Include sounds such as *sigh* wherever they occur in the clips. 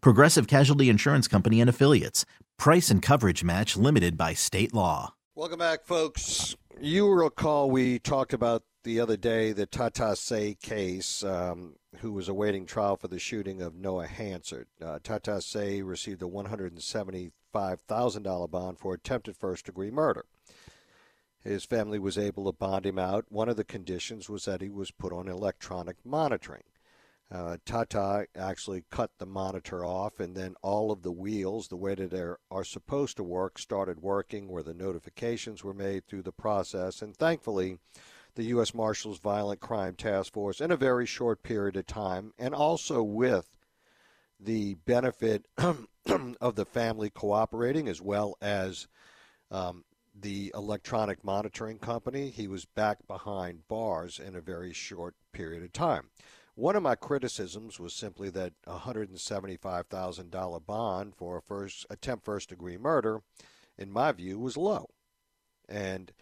Progressive Casualty Insurance Company and Affiliates. Price and coverage match limited by state law. Welcome back, folks. You recall we talked about the other day the Tata Say case, um, who was awaiting trial for the shooting of Noah Hansard. Uh, Tata Say received a $175,000 bond for attempted first degree murder. His family was able to bond him out. One of the conditions was that he was put on electronic monitoring. Uh, Tata actually cut the monitor off, and then all of the wheels, the way that they are supposed to work, started working where the notifications were made through the process. And thankfully, the U.S. Marshals Violent Crime Task Force in a very short period of time, and also with the benefit *clears throat* of the family cooperating as well as um, the electronic monitoring company, he was back behind bars in a very short period of time. One of my criticisms was simply that a $175,000 bond for a first attempt first degree murder, in my view, was low. And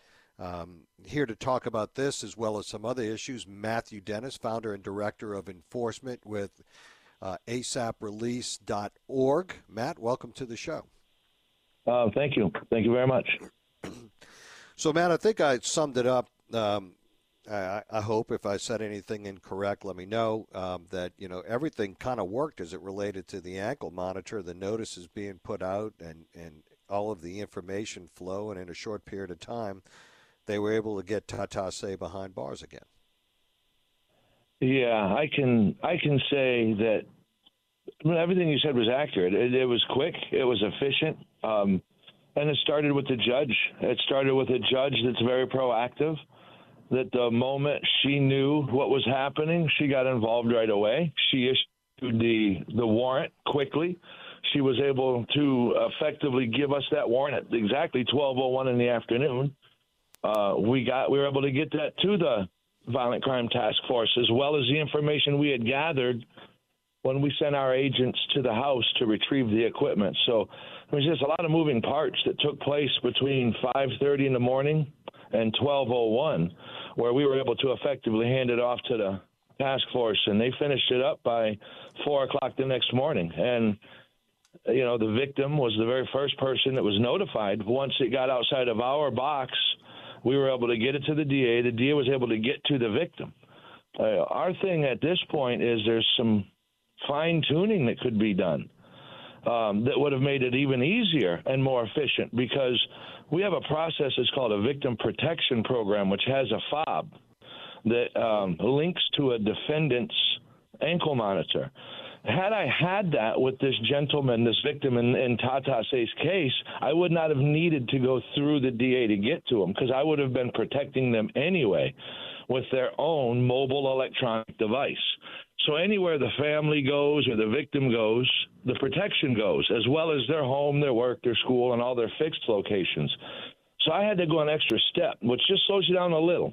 um, here to talk about this as well as some other issues, Matthew Dennis, founder and director of enforcement with uh, asaprelease.org. Matt, welcome to the show. Uh, thank you. Thank you very much. *clears throat* so, Matt, I think I summed it up. Um, I, I, hope if I said anything incorrect, let me know um, that you know everything kind of worked as it related to the ankle monitor, the notices being put out, and and all of the information flow, and in a short period of time, they were able to get Tata Say behind bars again. Yeah, I can I can say that everything you said was accurate. It, it was quick, it was efficient, um, and it started with the judge. It started with a judge that's very proactive. That the moment she knew what was happening, she got involved right away. She issued the the warrant quickly. She was able to effectively give us that warrant at exactly 12:01 in the afternoon uh, we got we were able to get that to the violent crime task force as well as the information we had gathered when we sent our agents to the house to retrieve the equipment. So there was just a lot of moving parts that took place between 5:30 in the morning and 12:01, where we were able to effectively hand it off to the task force, and they finished it up by four o'clock the next morning. And you know, the victim was the very first person that was notified once it got outside of our box we were able to get it to the DA. The DA was able to get to the victim. Uh, our thing at this point is there's some fine tuning that could be done um, that would have made it even easier and more efficient because we have a process that's called a victim protection program, which has a fob that um, links to a defendant's ankle monitor. Had I had that with this gentleman, this victim in, in Tata Say's case, I would not have needed to go through the DA to get to him because I would have been protecting them anyway with their own mobile electronic device. So anywhere the family goes or the victim goes, the protection goes, as well as their home, their work, their school, and all their fixed locations. So I had to go an extra step, which just slows you down a little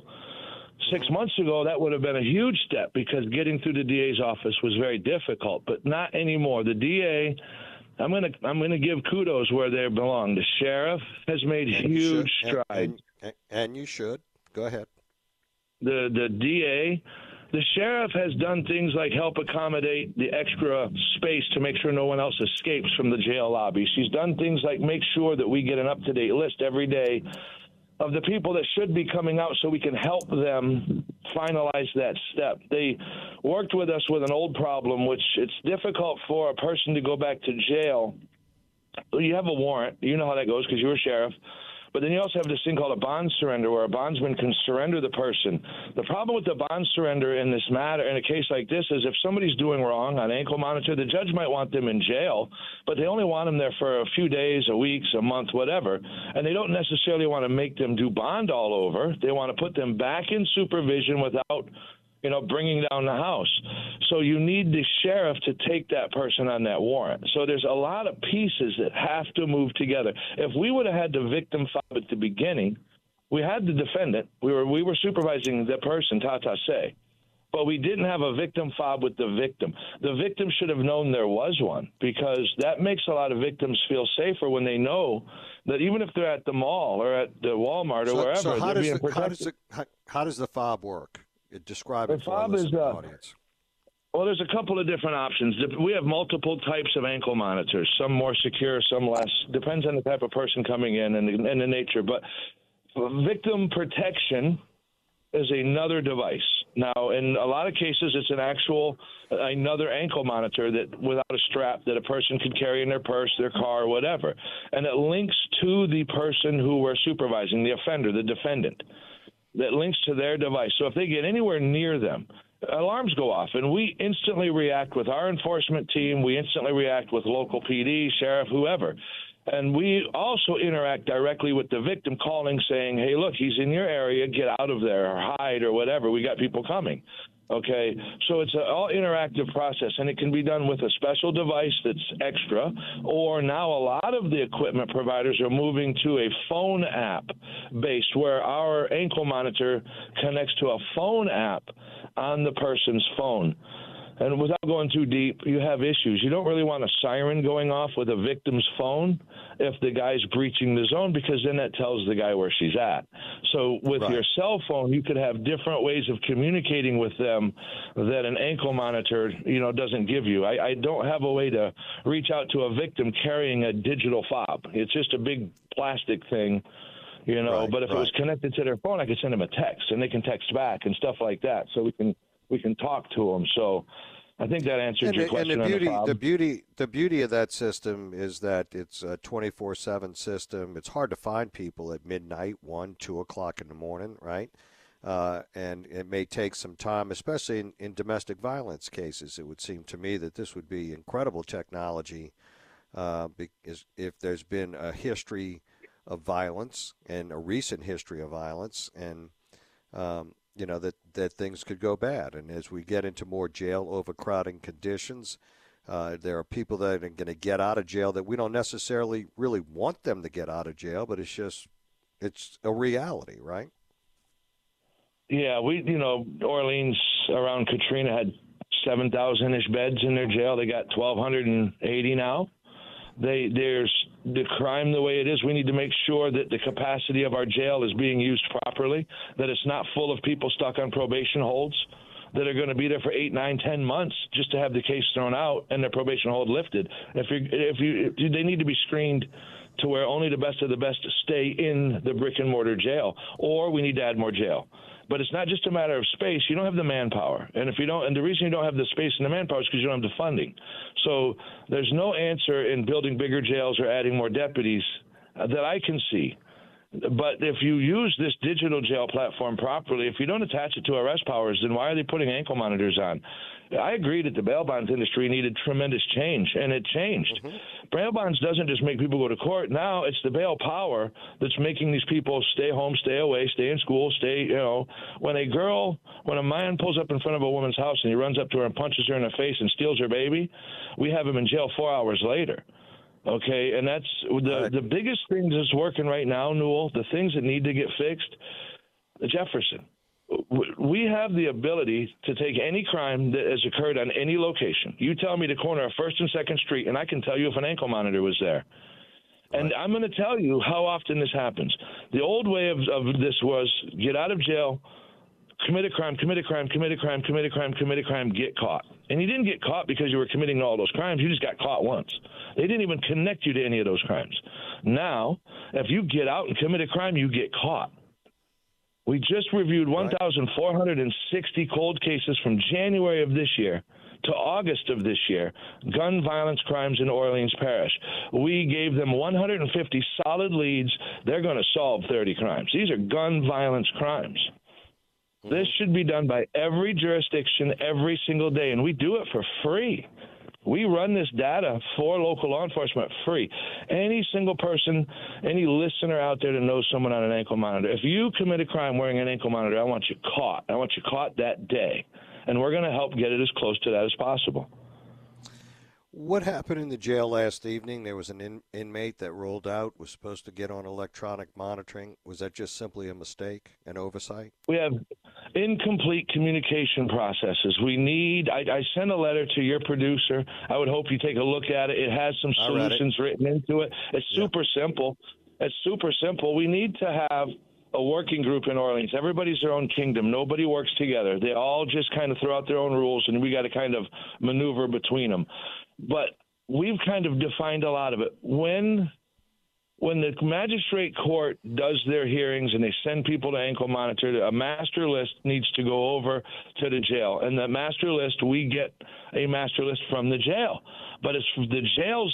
six months ago, that would have been a huge step because getting through the DA's office was very difficult, but not anymore. The DA, I'm gonna I'm gonna give kudos where they belong. The sheriff has made and huge strides, and, and, and you should go ahead. The the DA. The sheriff has done things like help accommodate the extra space to make sure no one else escapes from the jail lobby. She's done things like make sure that we get an up to date list every day of the people that should be coming out so we can help them finalize that step. They worked with us with an old problem, which it's difficult for a person to go back to jail you have a warrant. You know how that goes because you're a sheriff. But then you also have this thing called a bond surrender where a bondsman can surrender the person. The problem with the bond surrender in this matter, in a case like this, is if somebody's doing wrong on ankle monitor, the judge might want them in jail, but they only want them there for a few days, a week, a month, whatever. And they don't necessarily want to make them do bond all over. They want to put them back in supervision without you know, bringing down the house. So you need the sheriff to take that person on that warrant. So there's a lot of pieces that have to move together. If we would have had the victim fob at the beginning, we had the defendant. We were we were supervising the person, Tata say, but we didn't have a victim fob with the victim. The victim should have known there was one because that makes a lot of victims feel safer when they know that even if they're at the mall or at the Walmart or so, wherever, so how, does the, how, does the, how, how does the fob work? Describe it the for our listening uh, audience. Well, there's a couple of different options. We have multiple types of ankle monitors, some more secure, some less. Depends on the type of person coming in and the, and the nature. But victim protection is another device. Now, in a lot of cases, it's an actual another ankle monitor that without a strap that a person could carry in their purse, their car, whatever, and it links to the person who we're supervising, the offender, the defendant that links to their device. So if they get anywhere near them, alarms go off, and we instantly react with our enforcement team. We instantly react with local PD, sheriff, whoever. And we also interact directly with the victim, calling, saying, hey, look, he's in your area, get out of there, or hide, or whatever. We got people coming. Okay, so it's an all interactive process, and it can be done with a special device that's extra, or now a lot of the equipment providers are moving to a phone app based where our ankle monitor connects to a phone app on the person's phone. And without going too deep, you have issues. You don't really want a siren going off with a victim's phone if the guy's breaching the zone because then that tells the guy where she's at. So with right. your cell phone, you could have different ways of communicating with them that an ankle monitor, you know, doesn't give you. I, I don't have a way to reach out to a victim carrying a digital fob. It's just a big plastic thing you know. Right, but if right. it was connected to their phone, I could send them a text, and they can text back and stuff like that. So we can we can talk to them. So I think that answers and your the, question. And the beauty, the, the beauty, the beauty of that system is that it's a twenty-four seven system. It's hard to find people at midnight, one, two o'clock in the morning, right? Uh, and it may take some time, especially in, in, domestic violence cases. It would seem to me that this would be incredible technology, uh, because if there's been a history of violence and a recent history of violence, and um, you know that that things could go bad. And as we get into more jail overcrowding conditions, uh, there are people that are going to get out of jail that we don't necessarily really want them to get out of jail, but it's just it's a reality, right? Yeah, we you know Orleans around Katrina had seven thousand ish beds in their jail. They got twelve hundred and eighty now. They there's the crime the way it is. We need to make sure that the capacity of our jail is being used properly. That it's not full of people stuck on probation holds that are going to be there for eight, nine, ten months just to have the case thrown out and their probation hold lifted. If you if you if they need to be screened to where only the best of the best stay in the brick and mortar jail, or we need to add more jail. But it's not just a matter of space. You don't have the manpower, and if you don't, and the reason you don't have the space and the manpower is because you don't have the funding. So there's no answer in building bigger jails or adding more deputies uh, that I can see. But if you use this digital jail platform properly, if you don't attach it to arrest powers, then why are they putting ankle monitors on? I agree that the bail bonds industry needed tremendous change, and it changed. Mm-hmm. Bail bonds doesn't just make people go to court. Now it's the bail power that's making these people stay home, stay away, stay in school, stay. You know, when a girl, when a man pulls up in front of a woman's house and he runs up to her and punches her in the face and steals her baby, we have him in jail four hours later. Okay, and that's the the biggest thing that's working right now, Newell. The things that need to get fixed. Jefferson, we have the ability to take any crime that has occurred on any location. You tell me the corner of First and Second Street, and I can tell you if an ankle monitor was there. And I'm going to tell you how often this happens. The old way of, of this was get out of jail, commit a crime, commit a crime, commit a crime, commit a crime, commit a crime, get caught. And you didn't get caught because you were committing all those crimes. You just got caught once. They didn't even connect you to any of those crimes. Now, if you get out and commit a crime, you get caught. We just reviewed 1,460 cold cases from January of this year to August of this year, gun violence crimes in Orleans Parish. We gave them 150 solid leads. They're going to solve 30 crimes. These are gun violence crimes. This mm-hmm. should be done by every jurisdiction every single day, and we do it for free. We run this data for local law enforcement free. Any single person, any listener out there that knows someone on an ankle monitor, if you commit a crime wearing an ankle monitor, I want you caught. I want you caught that day. And we're going to help get it as close to that as possible. What happened in the jail last evening? There was an in, inmate that rolled out, was supposed to get on electronic monitoring. Was that just simply a mistake, an oversight? We have incomplete communication processes. We need, I, I sent a letter to your producer. I would hope you take a look at it. It has some solutions written into it. It's super yeah. simple. It's super simple. We need to have a working group in Orleans. Everybody's their own kingdom. Nobody works together. They all just kind of throw out their own rules, and we got to kind of maneuver between them but we've kind of defined a lot of it. When when the magistrate court does their hearings and they send people to ankle monitor, a master list needs to go over to the jail. And the master list, we get a master list from the jail. But it's the jail's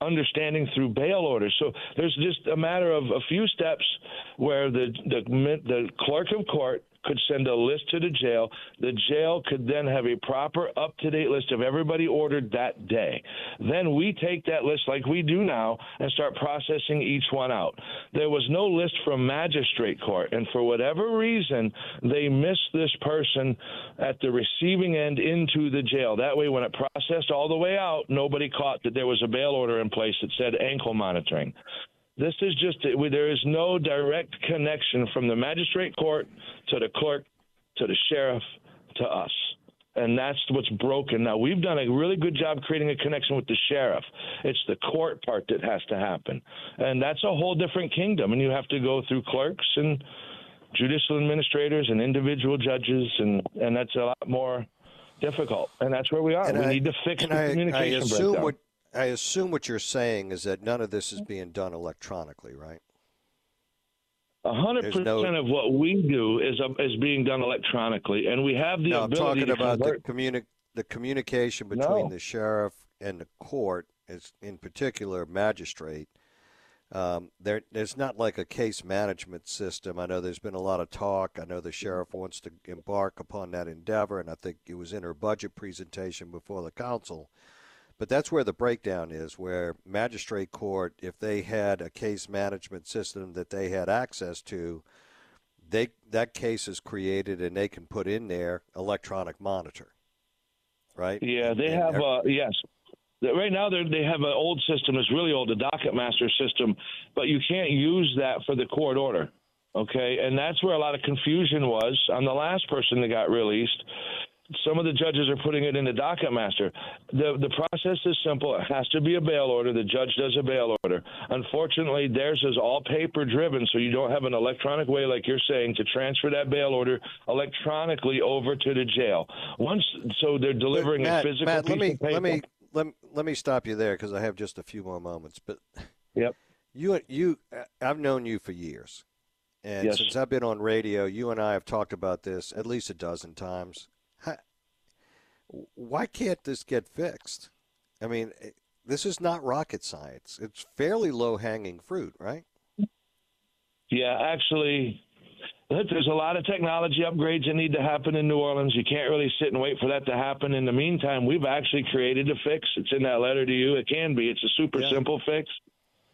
understanding through bail orders. So there's just a matter of a few steps where the the, the clerk of court could send a list to the jail. The jail could then have a proper, up to date list of everybody ordered that day. Then we take that list like we do now and start processing each one out. There was no list from magistrate court, and for whatever reason, they missed this person at the receiving end into the jail. That way, when it processed all the way out, nobody caught that there was a bail order in place that said ankle monitoring. This is just, there is no direct connection from the magistrate court to the clerk to the sheriff to us. And that's what's broken. Now, we've done a really good job creating a connection with the sheriff. It's the court part that has to happen. And that's a whole different kingdom. And you have to go through clerks and judicial administrators and individual judges. And, and that's a lot more difficult. And that's where we are. And we I, need to fix the I, communication I assume breakdown. What, I assume what you're saying is that none of this is being done electronically, right? A hundred percent of what we do is uh, is being done electronically, and we have the no, ability. I'm talking about convert... the communi- the communication between no. the sheriff and the court, is in particular magistrate. Um, there, there's not like a case management system. I know there's been a lot of talk. I know the sheriff wants to embark upon that endeavor, and I think it was in her budget presentation before the council but that's where the breakdown is, where magistrate court, if they had a case management system that they had access to, they that case is created and they can put in there electronic monitor, right? Yeah, they and have. Uh, yes, right now they have an old system. It's really old, the docket master system, but you can't use that for the court order. Okay, and that's where a lot of confusion was on the last person that got released some of the judges are putting it in the docket master. The the process is simple. It has to be a bail order. The judge does a bail order. Unfortunately, theirs is all paper driven, so you don't have an electronic way, like you're saying, to transfer that bail order electronically over to the jail. Once, so they're delivering Matt, a physical Matt, piece let me, of paper. Let me let me, let me stop you there because I have just a few more moments. But yep, you you uh, I've known you for years. And yes. since I've been on radio, you and I have talked about this at least a dozen times why can't this get fixed? I mean, eh, this is not rocket science. It's fairly low hanging fruit, right? Yeah, actually, there's a lot of technology upgrades that need to happen in New Orleans. You can't really sit and wait for that to happen. In the meantime, we've actually created a fix. It's in that letter to you. It can be. It's a super yeah. simple fix.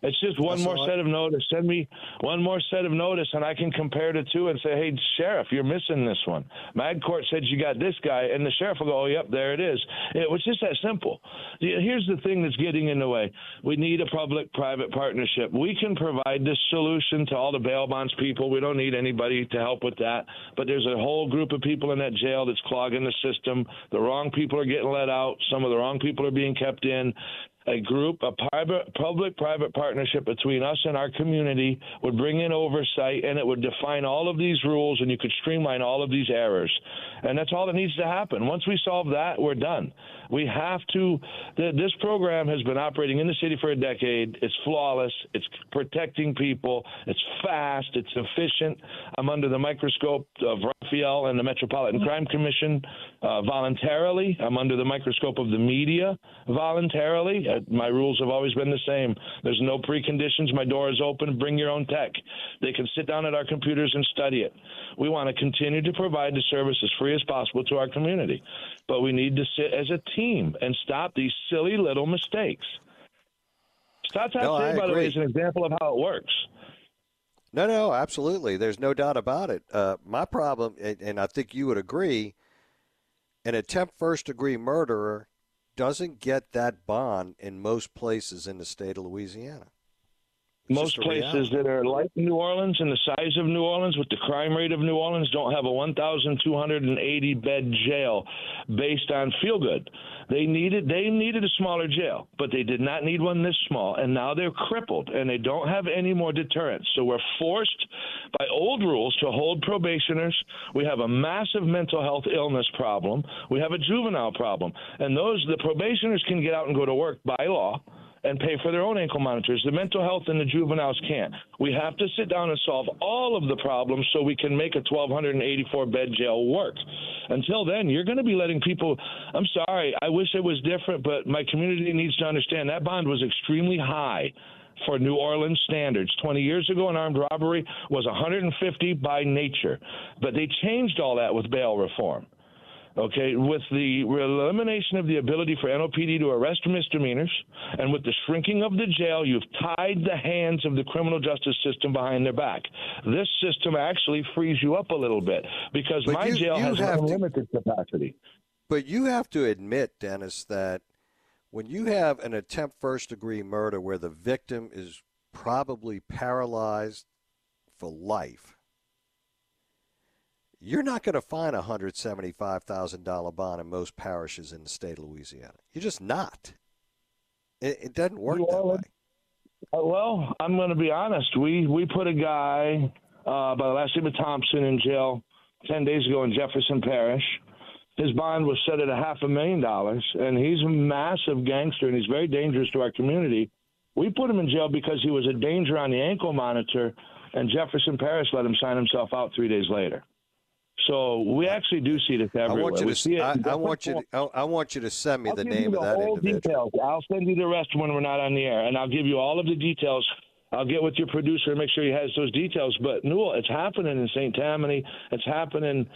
It's just one That's more set of notice. Send me one more set of notice, and I can compare the two and say, "Hey, sheriff, you're missing this one." Mag Court said you got this guy, and the sheriff will go, "Oh, yep, there it is." It was just that simple. Here's the thing that's getting in the way: we need a public-private partnership. We can provide this solution to all the bail bonds people. We don't need anybody to help with that. But there's a whole group of people in that jail that's clogging the system. The wrong people are getting let out. Some of the wrong people are being kept in a group, a private, public-private partnership between us and our community would bring in oversight, and it would define all of these rules, and you could streamline all of these errors. And that's all that needs to happen. Once we solve that, we're done. We have to. this program has been operating in the city for a decade. It's flawless. It's protecting people. It's fast. It's efficient. I'm under the microscope of Rafael and the Metropolitan Crime Commission uh, voluntarily. I'm under the microscope of the media voluntarily. Uh, my rules have always been the same. There's no preconditions. My door is open. Bring your own tech. They can sit down at our computers and study it. We want to continue to provide the service as free as possible to our community, but we need to sit as a team and stop these silly little mistakes. Stop that no, by the way, is an example of how it works. No, no, absolutely. There's no doubt about it. Uh, my problem, and I think you would agree, an attempt first degree murderer doesn't get that bond in most places in the state of Louisiana. Most places that are like New Orleans and the size of New Orleans, with the crime rate of New Orleans, don't have a 1,280 bed jail based on feel good. They needed they needed a smaller jail, but they did not need one this small, and now they're crippled and they don't have any more deterrence. So we're forced by old rules to hold probationers. We have a massive mental health illness problem. We have a juvenile problem, and those the probationers can get out and go to work by law and pay for their own ankle monitors. The mental health and the juveniles can't. We have to sit down and solve all of the problems so we can make a 1,284 bed jail work. Until then, you're going to be letting people. I'm sorry, I wish it was different, but my community needs to understand that bond was extremely high for New Orleans standards. 20 years ago, an armed robbery was 150 by nature, but they changed all that with bail reform. Okay, with the elimination of the ability for NOPD to arrest misdemeanors and with the shrinking of the jail, you've tied the hands of the criminal justice system behind their back. This system actually frees you up a little bit because but my you, jail you has unlimited to, capacity. But you have to admit, Dennis, that when you have an attempt first degree murder where the victim is probably paralyzed for life you're not going to find a $175,000 bond in most parishes in the state of Louisiana. You're just not. It, it doesn't work that way. Uh, well, I'm going to be honest. We we put a guy uh, by the last name of Thompson in jail ten days ago in Jefferson Parish. His bond was set at a half a million dollars, and he's a massive gangster, and he's very dangerous to our community. We put him in jail because he was a danger on the ankle monitor, and Jefferson Parish let him sign himself out three days later. So we actually do see this everywhere. I want you to, I, I, want you to, I, want you to send me I'll the name the of that individual. Details. I'll send you the rest when we're not on the air, and I'll give you all of the details. I'll get with your producer and make sure he has those details. But Newell, it's happening in St. Tammany. It's happening,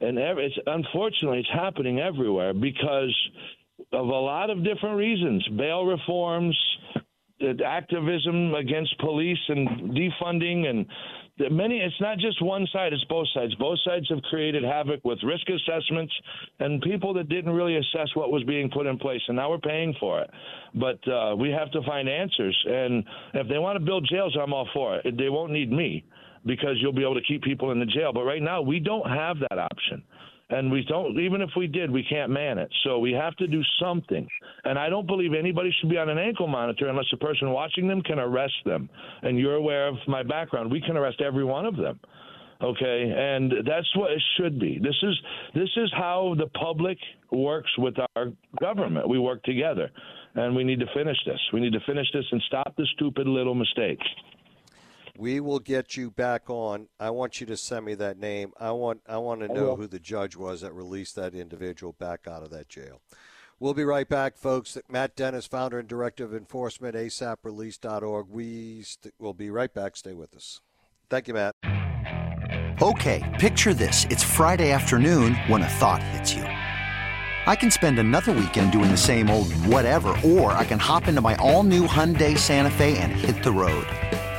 and it's unfortunately it's happening everywhere because of a lot of different reasons. Bail reforms, uh, activism against police, and defunding, and many it's not just one side it's both sides. Both sides have created havoc with risk assessments and people that didn't really assess what was being put in place and now we're paying for it. But uh, we have to find answers and if they want to build jails i'm all for it. They won't need me because you'll be able to keep people in the jail. But right now we don't have that option and we don't even if we did we can't man it. So we have to do something. And i don't believe anybody should be on an ankle monitor unless the person watching them can arrest them. And you're aware of my background. We can arrest every one of them. Okay? And that's what it should be. This is this is how the public works with our government. We work together. And we need to finish this. We need to finish this and stop the stupid little mistakes we will get you back on. I want you to send me that name. I want I want to know who the judge was that released that individual back out of that jail. We'll be right back, folks. Matt Dennis, founder and director of enforcement, asaprelease.org. We st- will be right back. Stay with us. Thank you, Matt. Okay, picture this. It's Friday afternoon when a thought hits you. I can spend another weekend doing the same old whatever, or I can hop into my all new Hyundai Santa Fe and hit the road.